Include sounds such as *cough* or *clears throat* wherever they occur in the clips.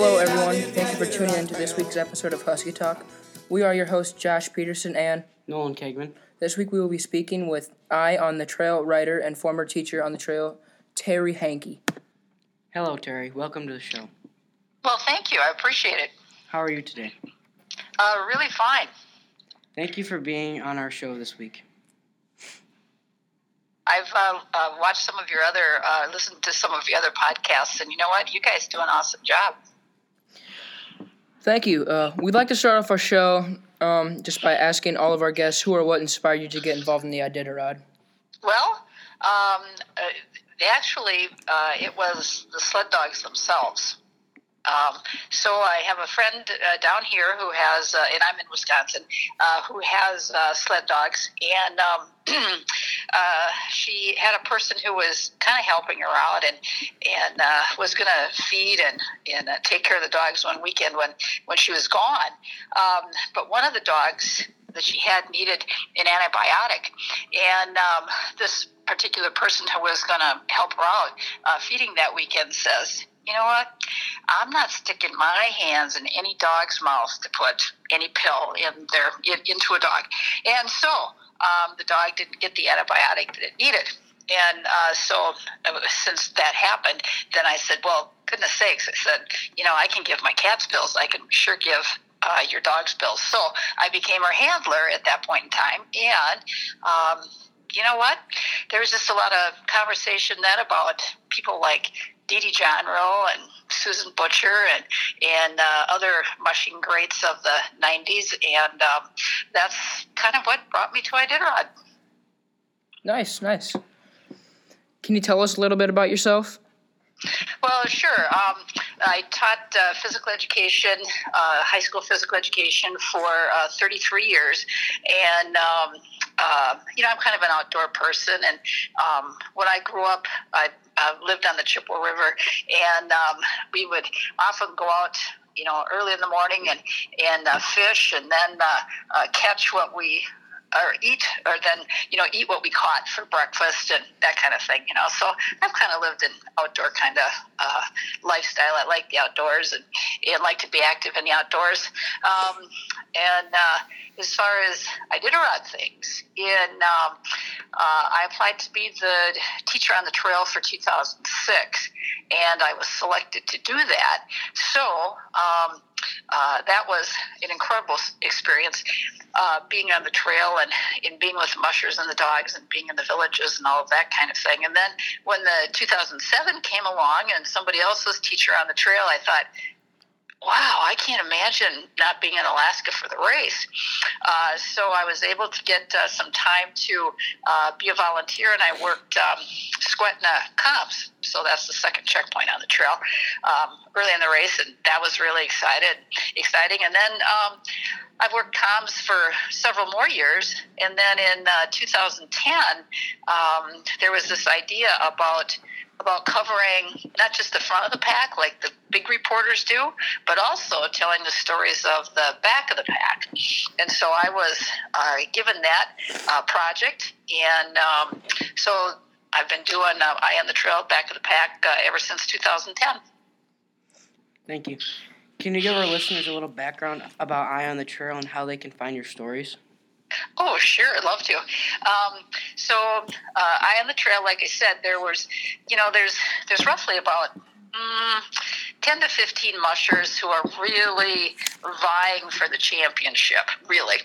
Hello, everyone. Thank you for tuning in to this week's episode of Husky Talk. We are your hosts, Josh Peterson and Nolan Kegman. This week we will be speaking with Eye on the Trail writer and former teacher on the trail, Terry Hanke. Hello, Terry. Welcome to the show. Well, thank you. I appreciate it. How are you today? Uh, really fine. Thank you for being on our show this week. I've uh, uh, watched some of your other, uh, listened to some of your other podcasts, and you know what? You guys do an awesome job. Thank you. Uh, we'd like to start off our show um, just by asking all of our guests who or what inspired you to get involved in the Iditarod. Well, um, uh, actually, uh, it was the sled dogs themselves. Um, so I have a friend uh, down here who has, uh, and I'm in Wisconsin, uh, who has uh, sled dogs, and um, *clears throat* uh, she had a person who was kind of helping her out and and uh, was going to feed and and uh, take care of the dogs one weekend when when she was gone. Um, but one of the dogs that she had needed an antibiotic, and um, this particular person who was going to help her out uh, feeding that weekend says, you know what? I'm not sticking my hands in any dog's mouth to put any pill in their in, into a dog. And so um, the dog didn't get the antibiotic that it needed. And uh, so uh, since that happened, then I said, well, goodness sakes, I said, you know, I can give my cat's pills. I can sure give uh, your dog's pills. So I became her handler at that point in time. And, um, you know what? There was just a lot of conversation then about people like Dee Dee and Susan Butcher and and uh, other mushing greats of the '90s, and um, that's kind of what brought me to Iditarod. Nice, nice. Can you tell us a little bit about yourself? Well, sure. Um, I taught uh, physical education, uh, high school physical education for uh, 33 years, and um, uh, you know I'm kind of an outdoor person. And um, when I grew up, I lived on the Chippewa River, and um, we would often go out you know, early in the morning and and uh, fish, and then uh, uh, catch what we or eat or then you know eat what we caught for breakfast and that kind of thing you know? So i've kind of lived an outdoor kind of uh, lifestyle. I like the outdoors and, and like to be active in the outdoors. Um, and uh, as far as iditarod things in um, uh, i applied to be the teacher on the trail for 2006 and i was selected to do that. So um, uh, that was an incredible experience uh, being on the trail and, and being with mushers and the dogs and being in the villages and all of that kind of thing. And then when the 2007 came along and somebody else was teacher on the trail, I thought, wow, I can't imagine not being in Alaska for the race. Uh, so I was able to get uh, some time to uh, be a volunteer, and I worked um, Skwentna comms. So that's the second checkpoint on the trail um, early in the race, and that was really excited, exciting. And then um, I've worked comms for several more years, and then in uh, 2010, um, there was this idea about about covering not just the front of the pack like the big reporters do, but also telling the stories of the back of the pack. And so I was uh, given that uh, project, and um, so I've been doing uh, Eye on the Trail, back of the pack uh, ever since 2010. Thank you. Can you give our listeners a little background about Eye on the Trail and how they can find your stories? Oh, sure, I'd love to. Um, so, uh, Eye on the Trail, like I said, there was, you know, there's there's roughly about mm, 10 to 15 mushers who are really vying for the championship, really.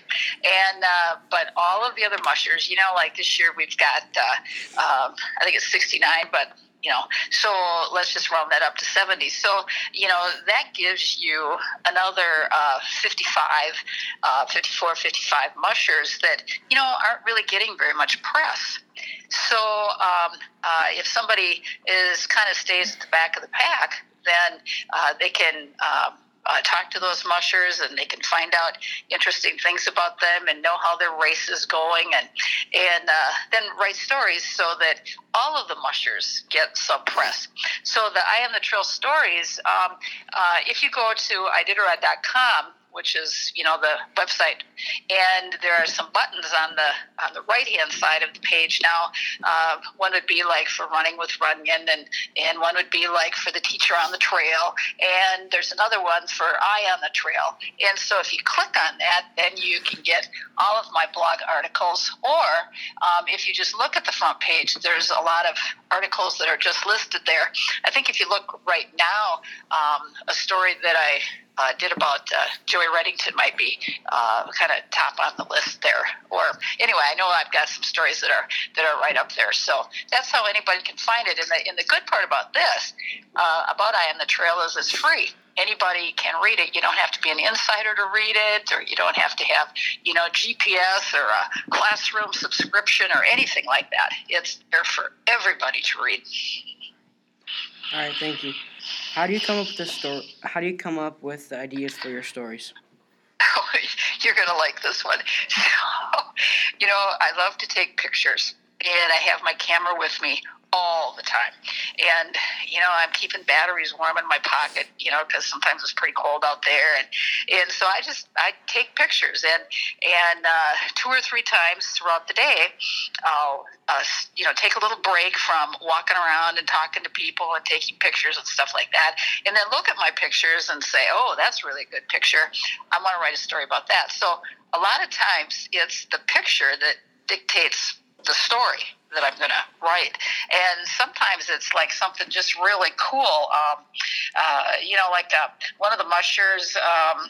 And uh, but all of the other mushers, you know, like this year we've got, uh, um, I think it's 69, but you know, so let's just round that up to 70. So, you know, that gives you another uh, 55, uh, 54, 55 mushers that, you know, aren't really getting very much press. So um, uh, if somebody is kind of stays at the back of the pack, then uh, they can um, uh, talk to those mushers and they can find out interesting things about them and know how their race is going and and uh, then write stories so that all of the mushers get some press. So the Eye on the Trail stories, um, uh, if you go to iditarod.com, which is you know the website, and there are some buttons on the on the right hand side of the page now. Uh, one would be like for running with Runyon, and and one would be like for the teacher on the trail, and there's another one for Eye on the Trail. And so if you click on that, then you can get all of my blog articles, or um, if you just look at the front page, there's a lot of articles that are just listed there. I think if you look right now, um, a story that I uh, did about uh, Joey Redington might be uh, kind of top on the list there. Or anyway, I know I've got some stories that are that are right up there. So that's how anybody can find it. And the, and the good part about this, uh, about Eye on the Trail, is it's free. Anybody can read it. You don't have to be an insider to read it, or you don't have to have, you know, GPS or a classroom subscription or anything like that. It's there for everybody to read. All right, thank you. How do you come up with the story? How do you come up with the ideas for your stories? *laughs* You're gonna like this one. *laughs* So, you know, I love to take pictures, and I have my camera with me all the time. And, you know, I'm keeping batteries warm in my pocket, you know, because sometimes it's pretty cold out there. And, and so I just, I take pictures. And, and uh, two or three times throughout the day, I'll, uh, you know, take a little break from walking around and talking to people and taking pictures and stuff like that. And then look at my pictures and say, oh, that's really a good picture. I want to write a story about that. So a lot of times it's the picture that dictates the story that I'm going to write. And sometimes it's like something just really cool. Um, uh, you know, like uh, one of the mushers. Um,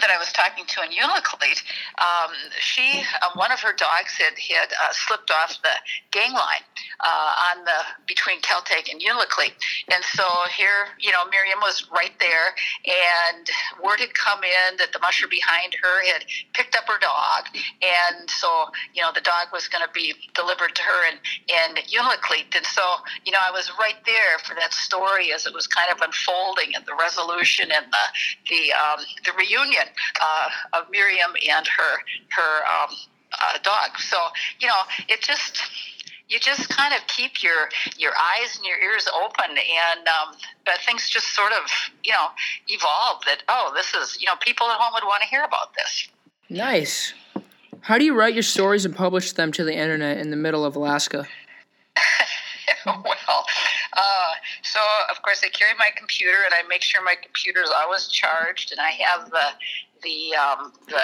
that I was talking to in Unalakleet, um, she, uh, one of her dogs had had uh, slipped off the gang line uh, on the between Kaltag and Unalakleet, and so here, you know, Miriam was right there, and word had come in that the musher behind her had picked up her dog, and so you know the dog was going to be delivered to her in in Unalakleet, and so you know I was right there for that story as it was kind of unfolding and the resolution and the the um, the reunion uh, of Miriam and her her um, uh, dog. So you know, it just you just kind of keep your your eyes and your ears open, and um, but things just sort of you know evolve. That oh, this is you know people at home would want to hear about this. Nice. How do you write your stories and publish them to the internet in the middle of Alaska? *laughs* well, uh, so of course I carry my computer and I make sure my computer is always charged, and I have the the um, the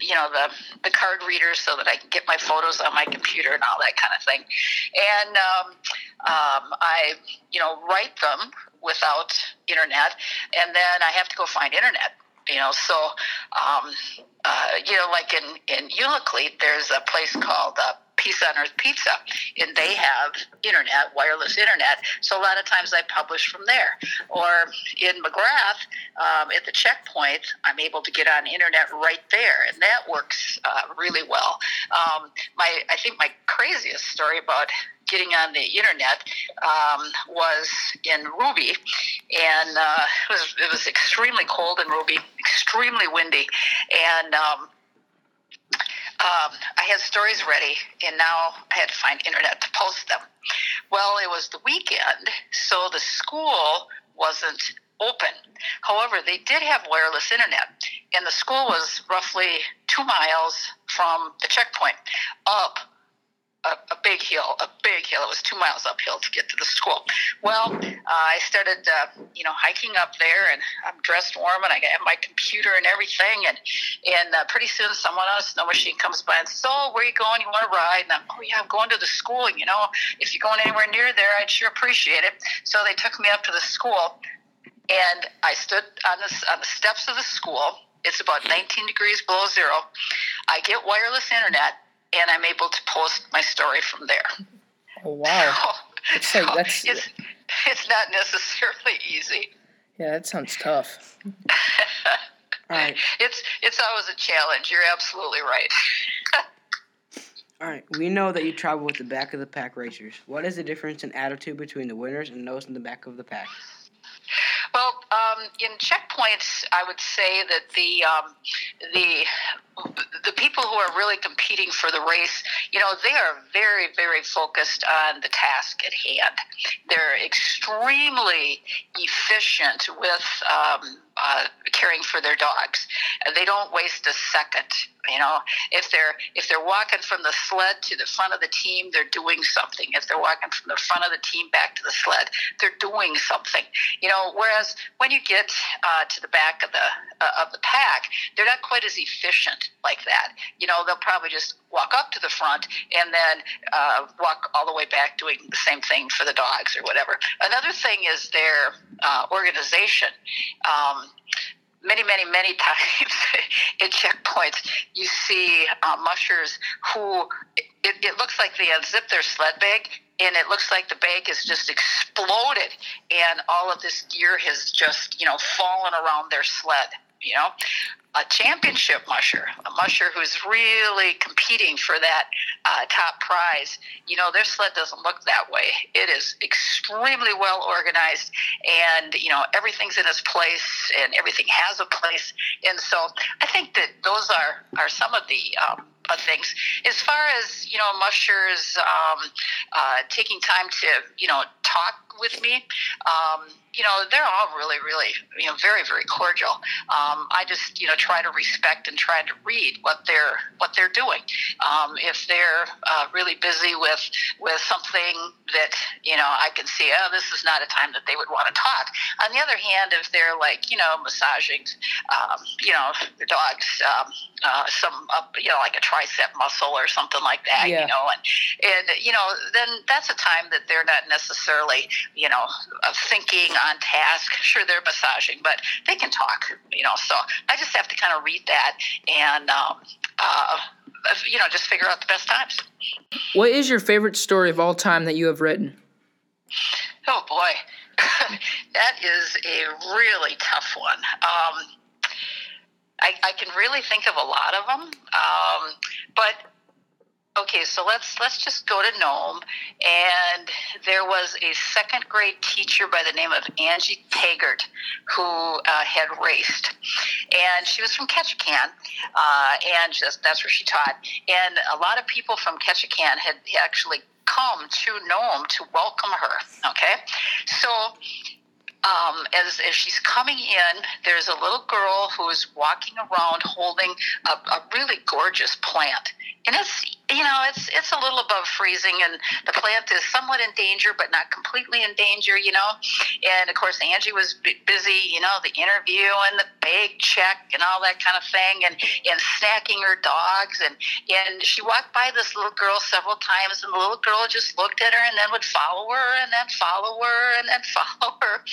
you know the the card reader so that I can get my photos on my computer and all that kind of thing. And um, um, I you know write them without internet, and then I have to go find internet. You know, so um, uh, you know, like in in Unalakleet, there's a place called uh, Peace on Earth Pizza, and they have internet, wireless internet. So a lot of times I publish from there. Or in McGrath, um, at the checkpoint, I'm able to get on internet right there, and that works uh, really well. Um, my, I think my craziest story about getting on the internet um, was in Ruby, and uh, it was it was extremely cold in Ruby, extremely windy, and um, um, I had stories ready, and now I had to find internet to post them. Well, it was the weekend, so the school wasn't open. However, they did have wireless internet, and the school was roughly two miles from the checkpoint up hill, a big hill. It was two miles uphill to get to the school. Well, uh, I started, uh, you know, hiking up there, and I'm dressed warm, and I have my computer and everything, and and uh, pretty soon someone on a snow machine comes by and says, "So, where are you going? You want to ride?" And I'm, "Oh yeah, I'm going to the school. You know, if you're going anywhere near there, I'd sure appreciate it." So they took me up to the school, and I stood on on the steps of the school. It's about 19 degrees below zero. I get wireless internet and I'm able to post my story from there. Oh wow! it's like that's it's, it's not necessarily easy. Yeah, that sounds tough. *laughs* right. It's it's always a challenge. You're absolutely right. *laughs* All right. We know that you travel with the back of the pack racers. What is the difference in attitude between the winners and those in the back of the pack? Well, um, in checkpoints, I would say that the um, the the people who are really competing for the race, you know, they are very, very focused on the task at hand. They're extremely efficient with um, uh, caring for their dogs. They don't waste a second. You know, if they're if they're walking from the sled to the front of the team, they're doing something. If they're walking from the front of the team back to the sled, they're doing something. You know, whereas when you get uh, to the back of the uh, of the pack, they're not quite as efficient like that. You know, they'll probably just walk up to the front and then uh, walk all the way back doing the same thing for the dogs or whatever. Another thing is their uh, organization. Um, many, many, many *laughs* times at checkpoints, you see uh, mushers who it, it looks like they unzip their sled bag and it looks like the bag has just exploded and all of this gear has just, you know, fallen around their sled you know a championship musher, a musher who's really competing for that uh, top prize, you know, their sled doesn't look that way. It is extremely well organized, and you know, everything's in its place, and everything has a place. And so, I think that those are are some of the um, things. As far as you know, mushers um, uh, taking time to you know talk with me. Um, you know, they're all really, really, you know, very, very cordial. Um, I just, you know, try to respect and try to read what they're what they're doing. Um, if they're uh, really busy with with something that you know I can see, oh, this is not a time that they would want to talk. On the other hand, if they're like, you know, massaging, um, you know, their dogs, um, uh, some, uh, you know, like a tricep muscle or something like that, yeah. you know, and and you know, then that's a time that they're not necessarily you know, of thinking on task. Sure, they're massaging, but they can talk, you know. So I just have to kind of read that and, um, uh, you know, just figure out the best times. What is your favorite story of all time that you have written? Oh boy, *laughs* that is a really tough one. Um, I, I, can really think of a lot of them, um, but Okay, so let's let's just go to Nome, and there was a second grade teacher by the name of Angie Taggart who uh, had raced, and she was from Ketchikan, uh, and just that's where she taught. And a lot of people from Ketchikan had actually come to Nome to welcome her. Okay, so um, as, as she's coming in, there's a little girl who's walking around holding a, a really gorgeous plant. And it's you know, it's it's a little above freezing, and the plant is somewhat in danger, but not completely in danger, you know. And of course, Angie was b- busy, you know, the interview and the bag check and all that kind of thing, and and snacking her dogs, and and she walked by this little girl several times, and the little girl just looked at her, and then would follow her, and then follow her, and then *laughs* follow her,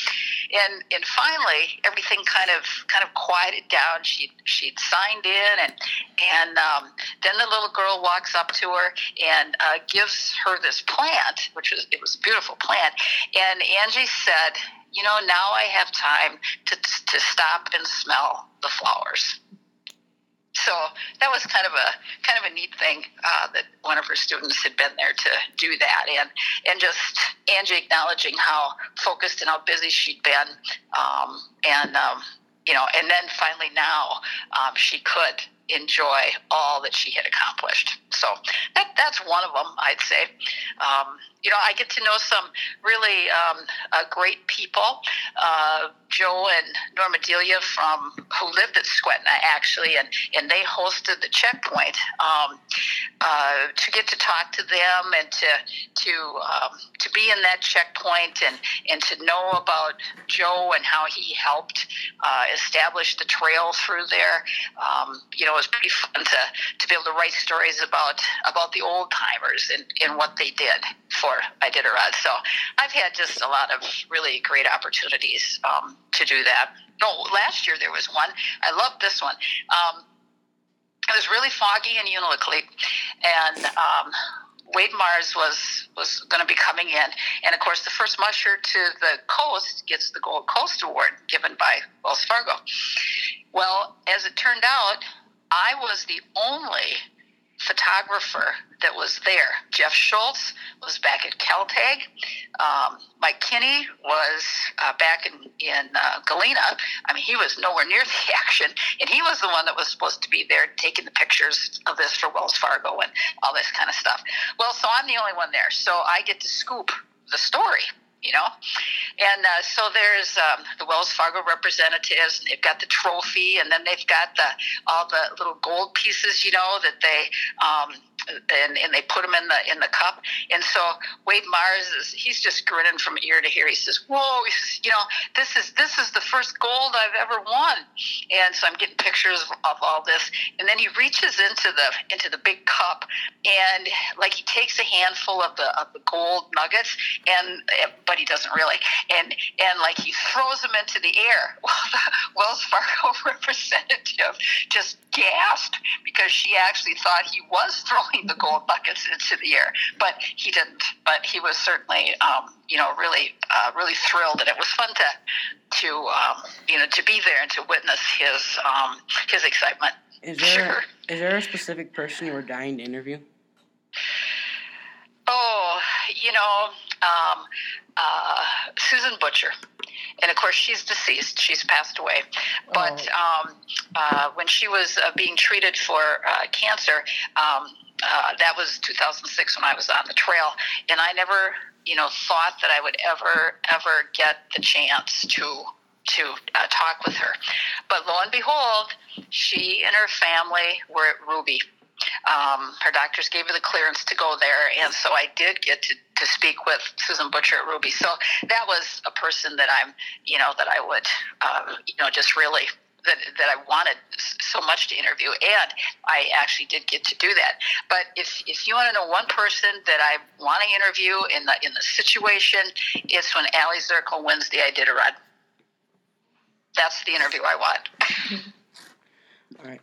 and and finally everything kind of kind of quieted down. She she'd signed in, and and um, then the little girl walks up up to her and uh, gives her this plant, which was it was a beautiful plant. And Angie said, "You know, now I have time to to stop and smell the flowers." So that was kind of a kind of a neat thing uh, that one of her students had been there to do that, and and just Angie acknowledging how focused and how busy she'd been, um, and um, you know, and then finally now um, she could enjoy all that she had accomplished. So that that's one of them, I'd say. Um, you know, I get to know some really um, uh, great people. Uh, Joe and Norma Delia from who lived at Skwentna actually, and, and they hosted the checkpoint. Um, uh, to get to talk to them and to to um, to be in that checkpoint and and to know about Joe and how he helped uh, establish the trail through there. Um, you know, was pretty fun to to be able to write stories about about the old timers and, and what they did for Iditarod. So I've had just a lot of really great opportunities um, to do that. No, last year there was one. I loved this one. Um, it was really foggy in Unalakleet, and um, Wade Marrs was was going to be coming in, and of course, the first musher to the coast gets the Gold Coast Award given by Wells Fargo. Well, as it turned out, I was the only photographer that was there. Jeff Schultz was back at Kaltag. Um, Mike Kinney was uh, back in, in uh, Galena. I mean, he was nowhere near *laughs* the action, and he was the one that was supposed to be there taking the pictures of this for Wells Fargo and all this kind of stuff. Well, so I'm the only one there, so I get to scoop the story you know. And uh, so there's um, the Wells Fargo representatives, and they've got the trophy, and then they've got the all the little gold pieces, you know, that they um, and, and they put them in the in the cup. And so Wade Marrs is he's just grinning from ear to ear. He says, "Whoa, he says, you know, this is this is the first gold I've ever won." And so I'm getting pictures of, of all this, and then he reaches into the into the big cup, and like he takes a handful of the of the gold nuggets, and but he doesn't really, and and like he throws them into the air. *laughs* Well, the Wells Fargo *laughs* representative just gasped because she actually thought he was throwing the gold buckets into the air, but he didn't. But he was certainly, um, you know, really, uh, really thrilled, and it was fun to, to, um, you know, to be there and to witness his, um, his excitement. Is there sure. is there a specific person you were dying to interview? You know, um, uh, Susan Butcher. And of course, she's deceased. She's passed away. But um, uh, when she was uh, being treated for uh, cancer, um, uh, that was 2006 when I was on the trail. And I never, you know, thought that I would ever, ever get the chance to to uh, talk with her. But lo and behold, she and her family were at Ruby um, her doctors gave her the clearance to go there, and so I did get to, to speak with Susan Butcher at Ruby. So that was a person that I'm, you know, that I would, uh, you know, just really that, that I wanted so much to interview, and I actually did get to do that. But if, if you want to know one person that I want to interview in the in the situation, it's when Aliy Zirkle wins the Iditarod. That's the interview I want. *laughs* All right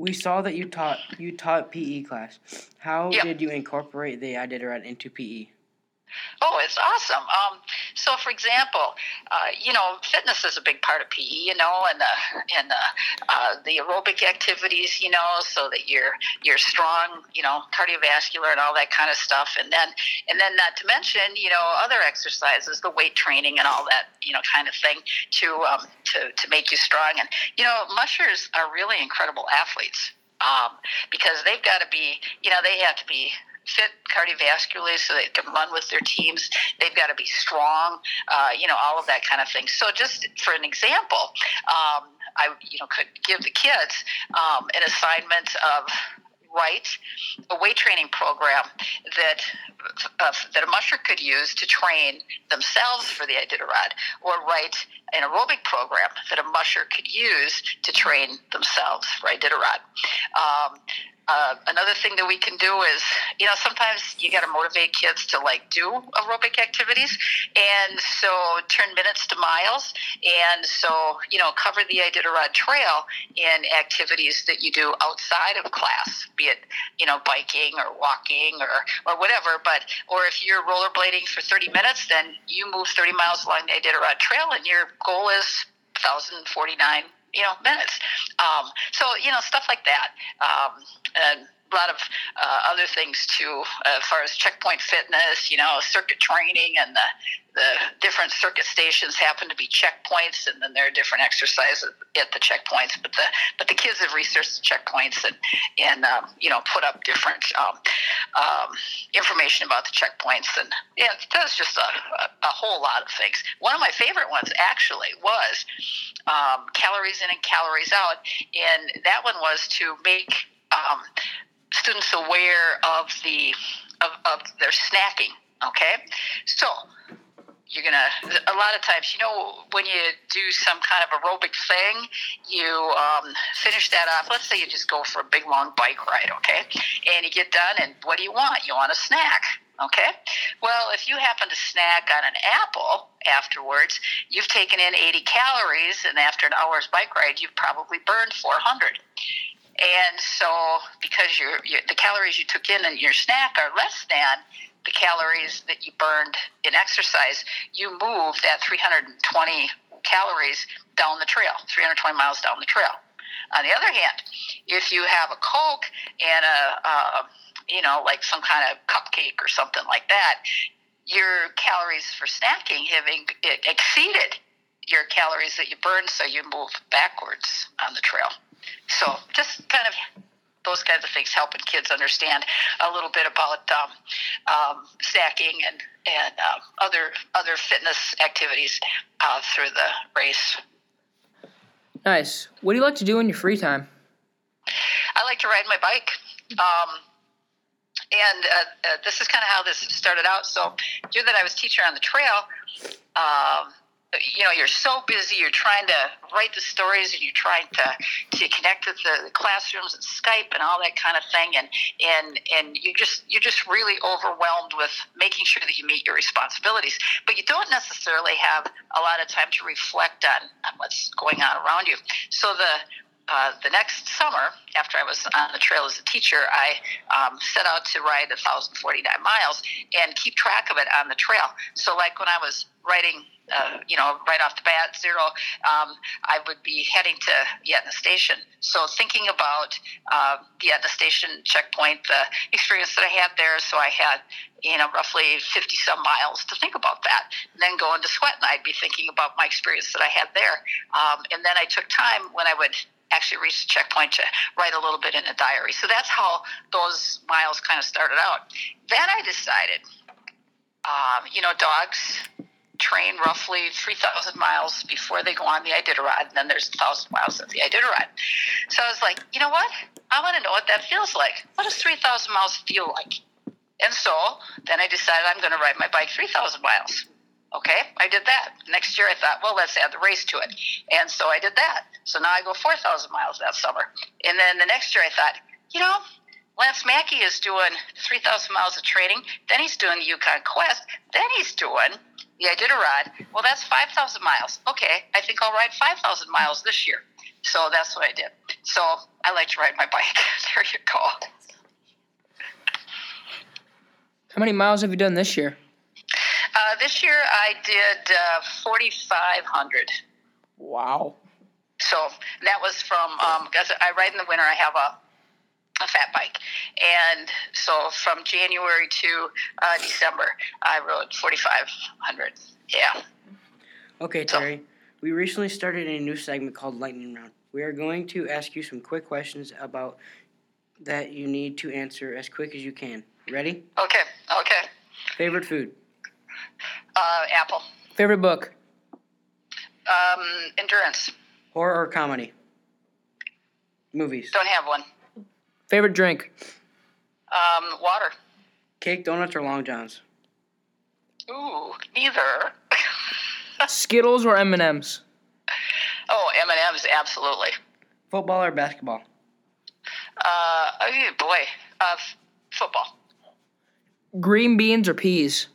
we saw that you taught you taught PE class. How yep. did you incorporate the Iditarod into PE? Oh, it's awesome. Um, so, for example, uh, you know, fitness is a big part of PE, you know, and the and the, uh, the aerobic activities, you know, so that you're you're strong, you know, cardiovascular and all that kind of stuff, and then and then not to mention, you know, other exercises, the weight training and all that, you know, kind of thing to um, to to make you strong. And you know, mushers are really incredible athletes. Um, because they've got to be, you know, they have to be fit cardiovascularly so they can run with their teams. They've got to be strong, uh, you know, all of that kind of thing. So just for an example, um, I you know could give the kids um, an assignment of write a weight training program that uh, that a musher could use to train themselves for the Iditarod, or write an aerobic program that a musher could use to train themselves for Iditarod. Um, uh, another thing that we can do is, you know, sometimes you got to motivate kids to like do aerobic activities, and so turn minutes to miles, and so you know, cover the Iditarod Trail in activities that you do outside of class, be it you know, biking or walking or or whatever. But or if you're rollerblading for 30 minutes, then you move 30 miles along the Iditarod Trail, and your goal is 1,049 you know minutes. Um, so you know stuff like that, um, and lot of uh, other things too, uh, as far as checkpoint fitness, you know, circuit training, and the the different circuit stations happen to be checkpoints, and then there are different exercises at the checkpoints. But the but the kids have researched the checkpoints and and um, you know put up different um, um, information about the checkpoints, and yeah, it does just a, a, a, whole lot of things. One of my favorite ones actually was um, calories in and calories out, and that one was to make um, students aware of the of, of their snacking. Okay, so you're gonna a lot of times you know when you do some kind of aerobic thing you um, finish that off let's say you just go for a big long bike ride okay? And you get done and what do you want? You want a snack okay? Well if you happen to snack on an apple afterwards you've taken in 80 calories and after an hour's bike ride you've probably burned 400 and so because the calories you took in in your snack are less than the calories that you burned in exercise, you move that 320 calories down the trail, 320 miles down the trail. On the other hand, if you have a Coke and a, you know, like some kind of cupcake or something like that, your calories for snacking have exceeded your calories that you burned, so you move backwards on the trail. So just kind of those kinds of things helping kids understand a little bit about um, um, snacking and and um, other other fitness activities uh, through the race. Nice. What do you like to do in your free time? I like to ride my bike. Um, and uh, uh, this is kind of how this started out. So, due that I was teacher on the trail, um, you know, you're so busy. You're trying to write the stories, and you're trying to to connect with the classrooms and Skype and all that kind of thing. And and and you just you're just really overwhelmed with making sure that you meet your responsibilities. But you don't necessarily have a lot of time to reflect on, on what's going on around you. So the uh, the next summer, after I was on the trail as a teacher, I um, set out to ride 1,049 miles and keep track of it on the trail. So, like when I was riding, uh, you know, right off the bat, zero, um, I would be heading to Yentna Station. So, thinking about uh, the Station checkpoint, the experience that I had there, so I had you know, roughly 50 some miles to think about that. And then going to Sweat, and I'd be thinking about my experience that I had there. Um, and then I took time when I would actually reach the checkpoint to write a little bit in a diary. So that's how those miles kind of started out. Then I decided, um, you know, dogs train roughly 3,000 miles before they go on the Iditarod, and then there's 1,000 miles of the Iditarod. So I was like, you know what? I want to know what that feels like. What does 3,000 miles feel like? And so then I decided I'm going to ride my bike 3,000 miles. Okay, I did that. Next year I thought, well, let's add the race to it. And so I did that. So now I go 4,000 miles that summer. And then the next year I thought, you know, Lance Mackey is doing 3,000 miles of training. Then he's doing the Yukon Quest. Then he's doing the Iditarod. Well, that's 5,000 miles. Okay, I think I'll ride 5,000 miles this year. So that's what I did. So I like to ride my bike. *laughs* there you go. How many miles have you done this year? Uh, this year I did uh, 4,500. Wow. So that was from, um, I ride in the winter, I have a, a fat bike. And so from January to uh, December, I rode 4,500. Yeah. Okay, Terry. We recently started a new segment called Lightning Round. We are going to ask you some quick questions about that you need to answer as quick as you can. Ready? Okay, okay. Favorite food? Uh, Apple. Favorite book? Um, endurance. Horror or comedy? Movies. Don't have one. Favorite drink? Um, water. Cake, donuts, or long johns? Ooh, neither. *laughs* Skittles or M and M's? Oh, M and M's, absolutely. Football or basketball? Uh, oh boy, uh, f- football. Green beans or peas?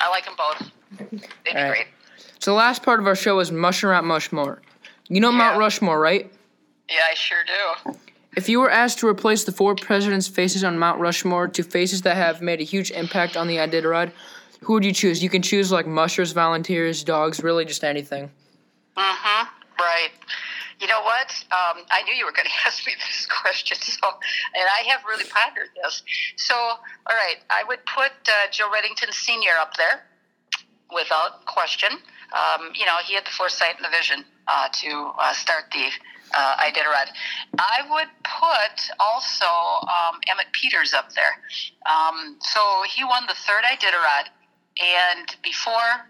I like them both. They'd be right. great. So the last part of our show is Mush or Mount Mushmore. You know Mount Rushmore, right? Yeah, I sure do. If you were asked to replace the four presidents' faces on Mount Rushmore to faces that have made a huge impact on the Iditarod, who would you choose? You can choose like mushers, volunteers, dogs, really just anything. Mm-hmm. Right. You know what? Um, I knew you were going *laughs* to ask me this question, so and I have really pondered this. So, all right, I would put uh, Joe Redington Senior up there, without question. Um, you know, he had the foresight and the vision uh, to uh, start the uh, Iditarod. I would put also um, Emmett Peters up there. Um, so he won the third Iditarod, and before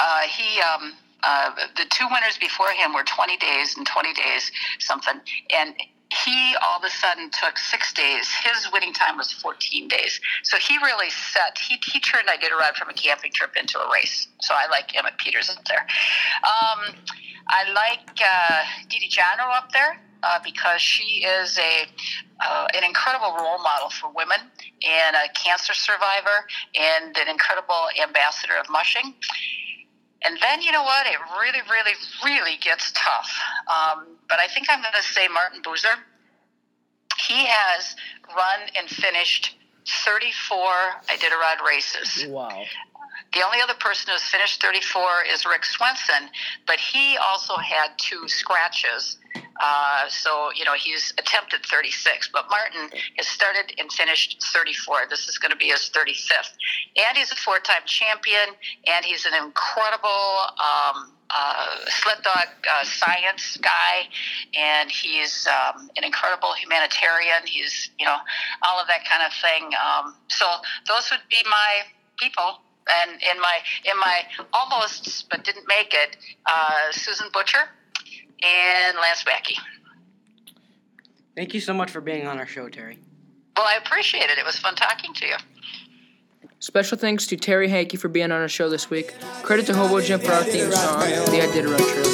uh, he um, uh, the two winners before him were 20 days and 20 days something and he all of a sudden took six days his winning time was 14 days so he really set he, he turned ride from a camping trip into a race so i like emmett peters up there um, i like uh, Dee Jonrowe up there uh, because she is a uh, an incredible role model for women and a cancer survivor and an incredible ambassador of mushing and then you know what? It really, really, really gets tough. Um, but I think I'm going to say Martin Buser. He has run and finished 34 Iditarod races. Wow. The only other person who's finished 34 is Rick Swenson, but he also had two scratches Uh, so, you know, he's attempted 36, but Martin has started and finished 34. This is going to be his 35th. And he's a four time champion, and he's an incredible. Um, uh, sled dog uh, science guy, and he's um, an incredible humanitarian. He's, you know, all of that kind of thing. Um, so those would be my people. And in my in my almost but didn't make it, uh, Susan Butcher and Lance Mackey. Thank you so much for being on our show, Terry. Well, I appreciate it. It was fun talking to you. Special thanks to Terry Hanke for being on our show this week. Credit to Hobo Jim for our theme song, the Iditarod Trail.